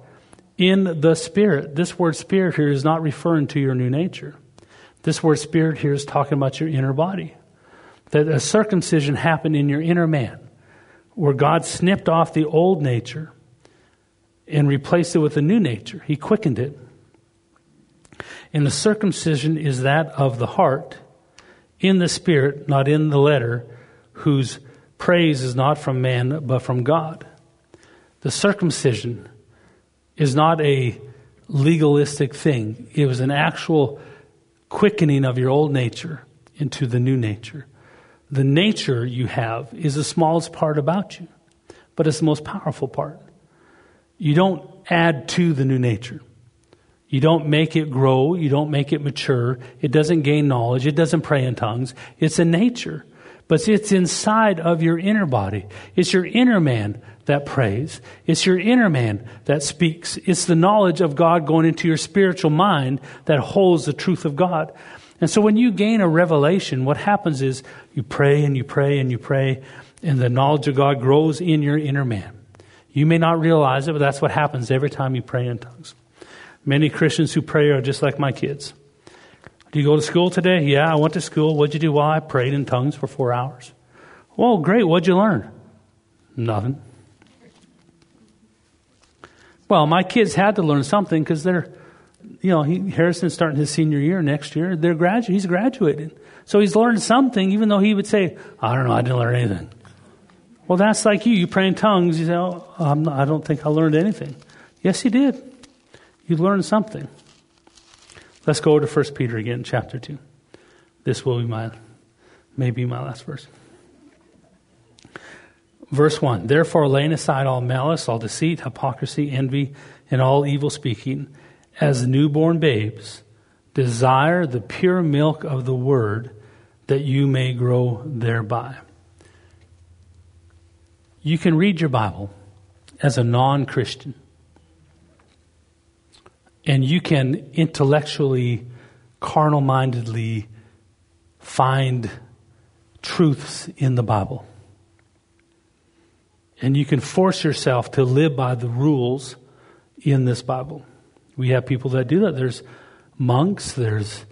in the spirit. This word spirit here is not referring to your new nature. This word spirit here is talking about your inner body. That a circumcision happened in your inner man, where God snipped off the old nature and replaced it with a new nature. He quickened it. And the circumcision is that of the heart in the spirit, not in the letter, whose praise is not from man, but from God. The circumcision is not a legalistic thing, it was an actual quickening of your old nature into the new nature. The nature you have is the smallest part about you, but it's the most powerful part. You don't add to the new nature. You don't make it grow. You don't make it mature. It doesn't gain knowledge. It doesn't pray in tongues. It's a nature. But it's inside of your inner body. It's your inner man that prays. It's your inner man that speaks. It's the knowledge of God going into your spiritual mind that holds the truth of God. And so when you gain a revelation, what happens is you pray and you pray and you pray, and the knowledge of God grows in your inner man. You may not realize it, but that's what happens every time you pray in tongues. Many Christians who pray are just like my kids. Do you go to school today? Yeah, I went to school. What'd you do? Well, I prayed in tongues for four hours. Well, great. What'd you learn? Nothing. Well, my kids had to learn something because they're, you know, he, Harrison's starting his senior year next year. They're graduate. He's graduated, so he's learned something. Even though he would say, "I don't know, I didn't learn anything." Well, that's like you. You pray in tongues. You say, oh, not, "I don't think I learned anything." Yes, you did. You learned something. Let's go to 1 Peter again, chapter 2. This will be my, maybe my last verse. Verse 1 Therefore, laying aside all malice, all deceit, hypocrisy, envy, and all evil speaking, as newborn babes, desire the pure milk of the word that you may grow thereby. You can read your Bible as a non Christian, and you can intellectually, carnal mindedly find truths in the Bible. And you can force yourself to live by the rules in this Bible. We have people that do that. There's monks, there's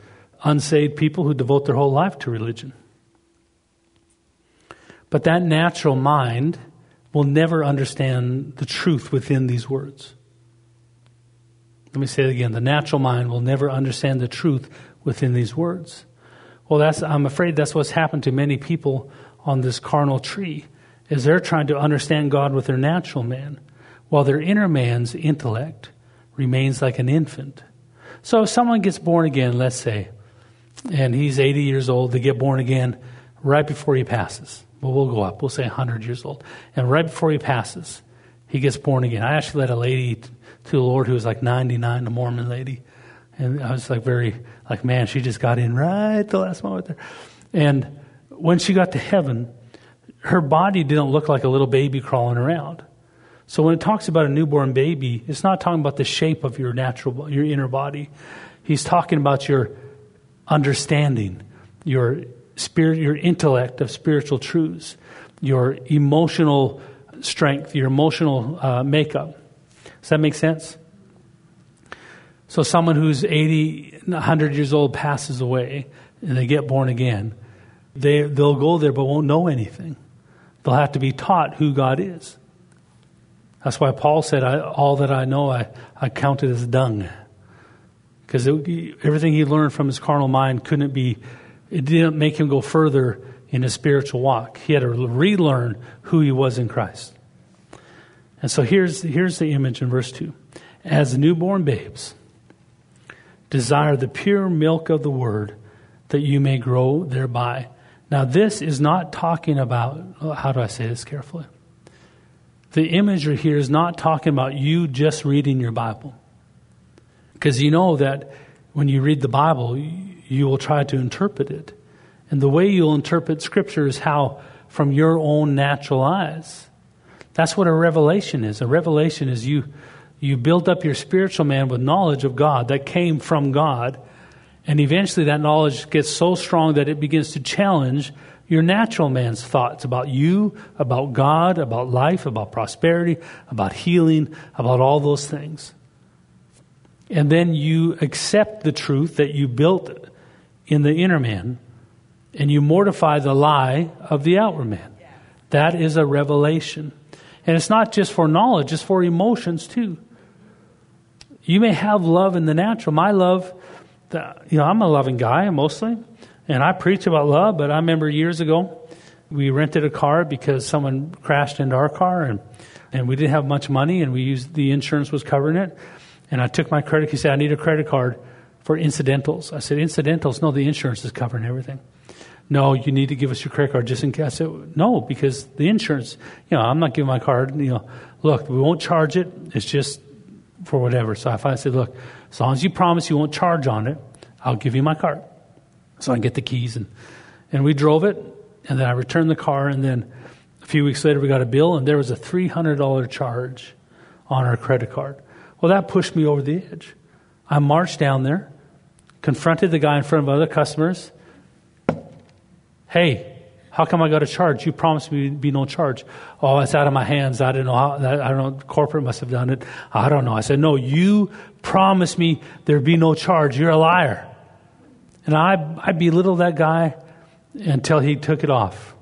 unsaved people who devote their whole life to religion. But that natural mind will never understand the truth within these words. Let me say it again. The natural mind will never understand the truth within these words. Well, that's, I'm afraid that's what's happened to many people on this carnal tree, is they're trying to understand God with their natural man, while their inner man's intellect remains like an infant. So if someone gets born again, let's say, and he's 80 years old, they get born again right before he passes. Well, we'll go up. We'll say 100 years old. And right before he passes, he gets born again. I actually led a lady to the Lord who was like 99, a Mormon lady. And I was like, very, like, man, she just got in right the last moment there. And when she got to heaven, her body didn't look like a little baby crawling around. So when it talks about a newborn baby, it's not talking about the shape of your natural, your inner body. He's talking about your understanding, your spirit, your intellect of spiritual truths, your emotional strength, your emotional uh, makeup. Does that make sense? So someone who's 80, 100 years old passes away and they get born again. They, they'll go there but won't know anything. They'll have to be taught who God is. That's why Paul said, All that I know, I, I count it as dung because everything he learned from his carnal mind couldn't be, it didn't make him go further in his spiritual walk. He had to relearn who he was in Christ. And so here's, here's the image in verse 2. As newborn babes, desire the pure milk of the word that you may grow thereby. Now, this is not talking about, how do I say this carefully? The imagery here is not talking about you just reading your Bible. Because you know that when you read the Bible, you will try to interpret it. And the way you'll interpret Scripture is how, from your own natural eyes. That's what a revelation is. A revelation is you, you build up your spiritual man with knowledge of God that came from God. And eventually that knowledge gets so strong that it begins to challenge your natural man's thoughts about you, about God, about life, about prosperity, about healing, about all those things and then you accept the truth that you built in the inner man, and you mortify the lie of the outward man. That is a revelation. And it's not just for knowledge, it's for emotions too. You may have love in the natural. My love, you know, I'm a loving guy mostly, and I preach about love, but I remember years ago, we rented a car because someone crashed into our car and, and we didn't have much money and we used the insurance was covering it. And I took my credit. He said, I need a credit card for incidentals. I said, incidentals? No, the insurance is covering everything. No, you need to give us your credit card just in case. I said, no, because the insurance, you know, I'm not giving my card, you know, look, we won't charge it. It's just for whatever. So I said, look, as long as you promise you won't charge on it, I'll give you my card. So I can get the keys. And, and we drove it, and then I returned the car, and then a few weeks later we got a bill, and there was a $300 charge on our credit card. Well, that pushed me over the edge. I marched down there, confronted the guy in front of other customers. Hey, how come I got a charge? You promised me be no charge. Oh, it's out of my hands. I don't know how, I don't know. Corporate must have done it. I don't know. I said, no, you promised me there'd be no charge. You're a liar. And I, I belittled that guy until he took it off.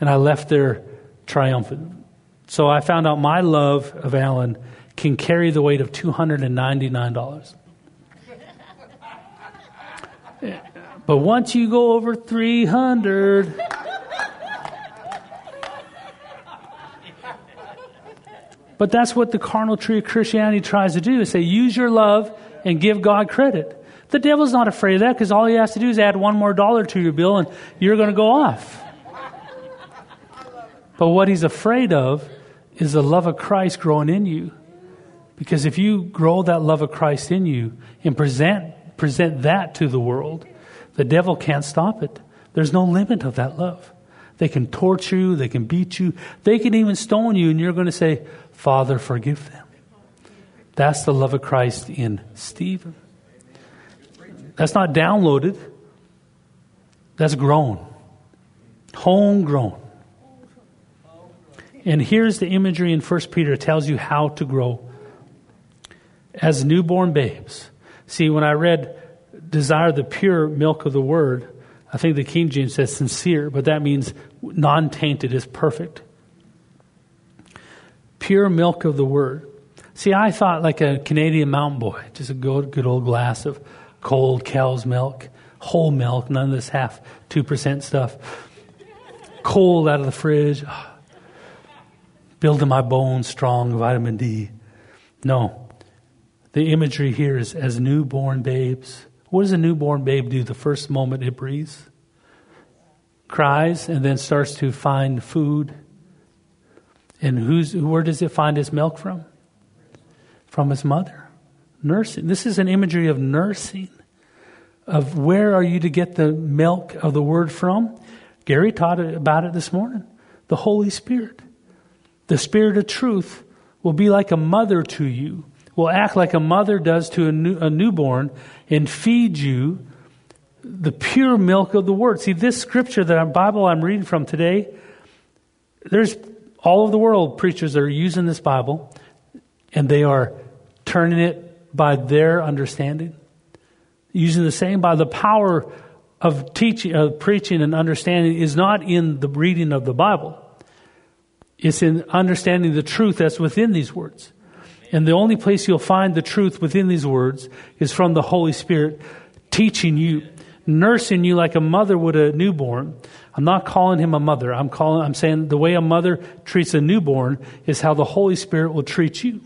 And I left there triumphant. So I found out my love of Alan can carry the weight of $299. But once you go over 300 But that's what the carnal tree of Christianity tries to do is say, use your love and give God credit. The devil's not afraid of that because all he has to do is add one more dollar to your bill and you're going to go off. But what he's afraid of is the love of Christ growing in you. Because if you grow that love of Christ in you and present, present that to the world, the devil can't stop it. There's no limit of that love. They can torture you, they can beat you, they can even stone you, and you're going to say, Father, forgive them. That's the love of Christ in Stephen. That's not downloaded, that's grown, homegrown. And here's the imagery in 1 Peter. It tells you how to grow as newborn babes. See, when I read desire the pure milk of the word, I think the King James says sincere, but that means non tainted is perfect. Pure milk of the word. See, I thought like a Canadian mountain boy, just a good, good old glass of cold cow's milk, whole milk, none of this half 2% stuff. Cold out of the fridge, ah. building my bones strong, vitamin D. No. The imagery here is as newborn babes. What does a newborn babe do the first moment it breathes? Cries and then starts to find food. And who's, where does it find its milk from? From its mother. Nursing. This is an imagery of nursing. Of where are you to get the milk of the word from? Gary taught about it this morning. The Holy Spirit. The Spirit of truth will be like a mother to you, will act like a mother does to a, new, a newborn and feed you the pure milk of the Word. See, this scripture that I'm, Bible I'm reading from today, there's all over the world preachers that are using this Bible and they are turning it by their understanding, using the same by the power of teaching, of preaching and understanding is not in the reading of the Bible. It's in understanding the truth that's within these words. And the only place you'll find the truth within these words is from the Holy Spirit teaching you, nursing you like a mother would a newborn. I'm not calling him a mother. I'm calling, I'm saying the way a mother treats a newborn is how the Holy Spirit will treat you.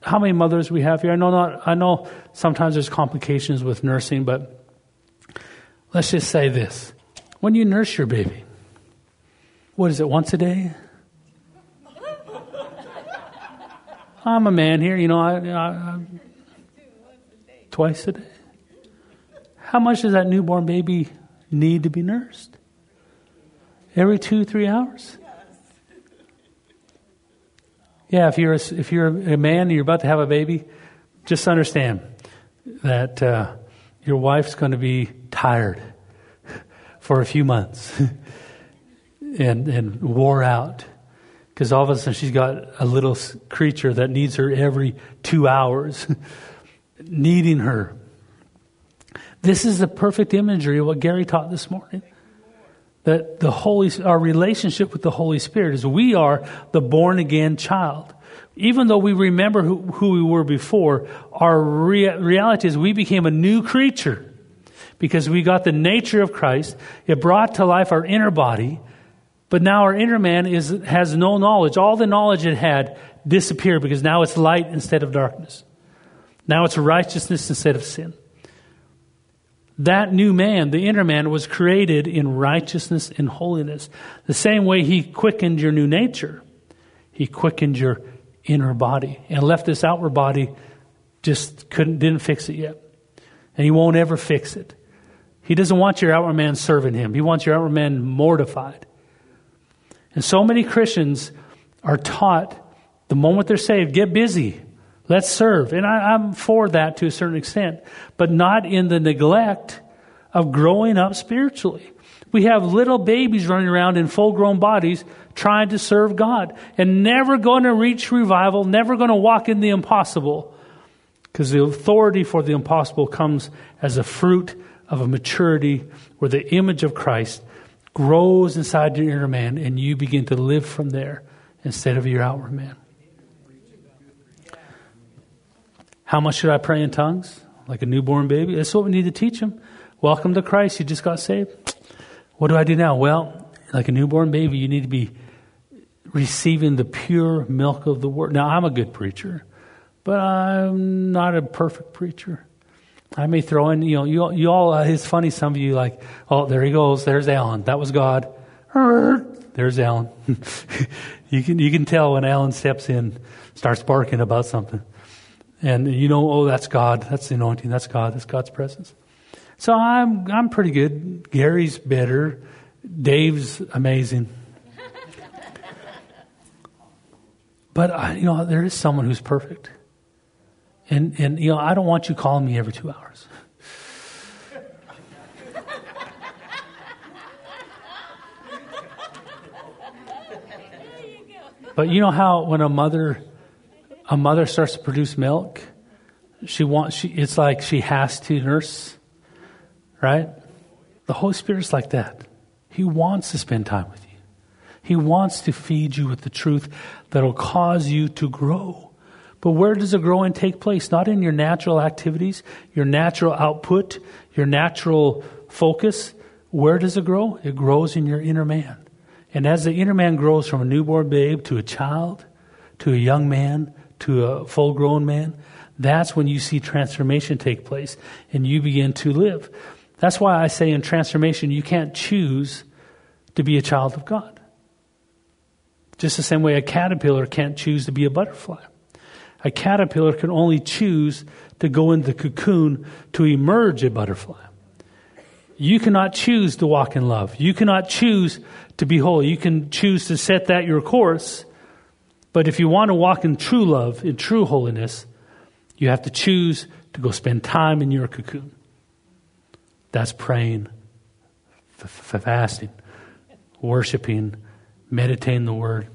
How many mothers we have here? I know not, I know sometimes there's complications with nursing, but let's just say this. When you nurse your baby, what is it, once a day? I'm a man here, you know, I, I, I, twice a day. How much does that newborn baby need to be nursed? Every two, three hours? Yeah, if you're a, if you're a man and you're about to have a baby, just understand that uh, your wife's going to be tired for a few months and, and wore out. Because all of a sudden she's got a little creature that needs her every two hours, needing her. This is the perfect imagery of what Gary taught this morning. That the Holy, our relationship with the Holy Spirit is we are the born again child. Even though we remember who, who we were before, our rea- reality is we became a new creature because we got the nature of Christ. It brought to life our inner body but now our inner man is, has no knowledge. All the knowledge it had disappeared because now it's light instead of darkness. Now it's righteousness instead of sin. That new man, the inner man, was created in righteousness and holiness. The same way he quickened your new nature, he quickened your inner body and left this outward body just couldn't, didn't fix it yet. And he won't ever fix it. He doesn't want your outward man serving him. He wants your outward man mortified. And so many Christians are taught the moment they're saved, get busy. Let's serve. And I, am for that to a certain extent, but not in the neglect of growing up spiritually. We have little babies running around in full grown bodies trying to serve God and never going to reach revival, never going to walk in the impossible because the authority for the impossible comes as a fruit of a maturity where the image of Christ grows inside your inner man, and you begin to live from there instead of your outward man. How much should I pray in tongues? Like a newborn baby? That's what we need to teach them. Welcome to Christ. You just got saved. What do I do now? Well, like a newborn baby, you need to be receiving the pure milk of the word. Now, I'm a good preacher, but I'm not a perfect preacher. I may throw in, you know, you, you all, uh, it's funny, some of you like, oh, there he goes, there's Alan. That was God. there's Alan. you can you can tell when Alan steps in, starts barking about something, and you know, oh, that's God. That's the anointing. That's God. That's God's presence. So I'm I'm pretty good. Gary's better. Dave's amazing. but I, you know, there is someone who's perfect, and and you know, I don't want you calling me every two hours. But you know how when a mother a mother starts to produce milk, she wants she it's like she has to nurse, right? The Holy Spirit's like that. He wants to spend time with you. He wants to feed you with the truth that'll cause you to grow. But where does the growing take place? Not in your natural activities, your natural output, your natural focus. Where does it grow? It grows in your inner man. And as the inner man grows from a newborn babe to a child, to a young man, to a full grown man, that's when you see transformation take place and you begin to live. That's why I say in transformation, you can't choose to be a child of God. Just the same way a caterpillar can't choose to be a butterfly. A caterpillar can only choose to go into the cocoon to emerge a butterfly. You cannot choose to walk in love. You cannot choose to be holy. You can choose to set that your course. But if you want to walk in true love, in true holiness, you have to choose to go spend time in your cocoon. That's praying, f- fasting, worshiping, meditating the word.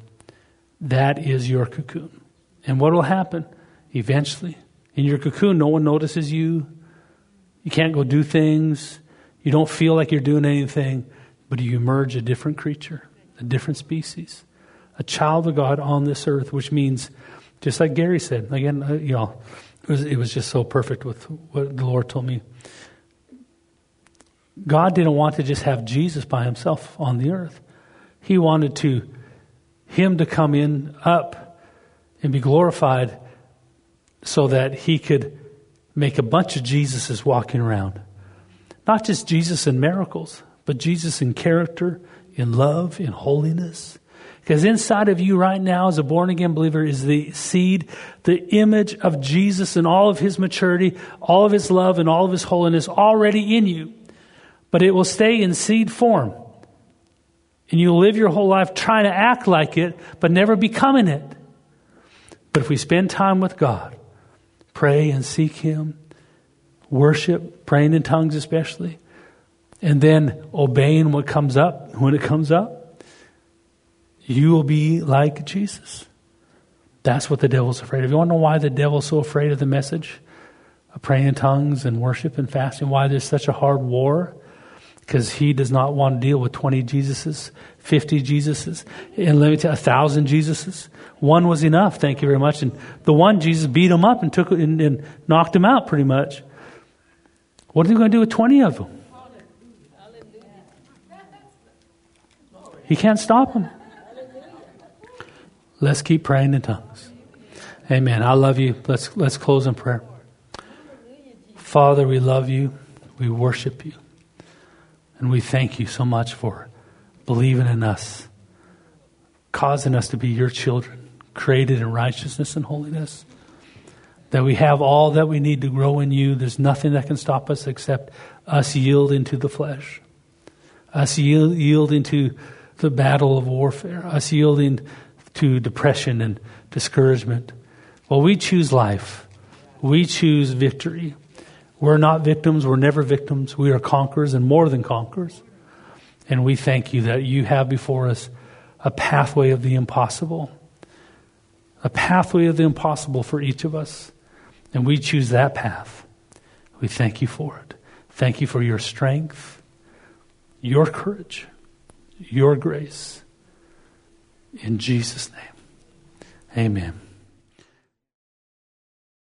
That is your cocoon. And what will happen eventually? In your cocoon, no one notices you. You can't go do things. You don't feel like you're doing anything, but you emerge a different creature, a different species, a child of God on this earth, which means, just like Gary said, again, uh, you know, it was, it was just so perfect with what the Lord told me. God didn't want to just have Jesus by himself on the earth. He wanted to him to come in up and be glorified so that he could make a bunch of Jesuses walking around. Not just Jesus in miracles, but Jesus in character, in love, in holiness. Because inside of you right now, as a born again believer, is the seed, the image of Jesus and all of his maturity, all of his love, and all of his holiness already in you. But it will stay in seed form. And you'll live your whole life trying to act like it, but never becoming it. But if we spend time with God, pray and seek Him, worship, praying in tongues especially, and then obeying what comes up when it comes up, you will be like Jesus. That's what the devil's afraid of. You want to know why the devil's so afraid of the message of praying in tongues and worship and fasting? Why there's such a hard war? Because he does not want to deal with 20 Jesuses, 50 Jesuses, and let me tell you, a thousand Jesuses. One was enough, thank you very much. And the one Jesus beat him up and took and, and knocked him out pretty much. What are you going to do with 20 of them? He can't stop them. Let's keep praying in tongues. Amen. I love you. Let's, let's close in prayer. Father, we love you. We worship you. And we thank you so much for believing in us, causing us to be your children, created in righteousness and holiness that we have all that we need to grow in you. There's nothing that can stop us except us yielding to the flesh, us yield, yielding to the battle of warfare, us yielding to depression and discouragement. Well, we choose life. We choose victory. We're not victims. We're never victims. We are conquerors and more than conquerors. And we thank you that you have before us a pathway of the impossible, a pathway of the impossible for each of us. And we choose that path. We thank you for it. Thank you for your strength, your courage, your grace. In Jesus' name, amen.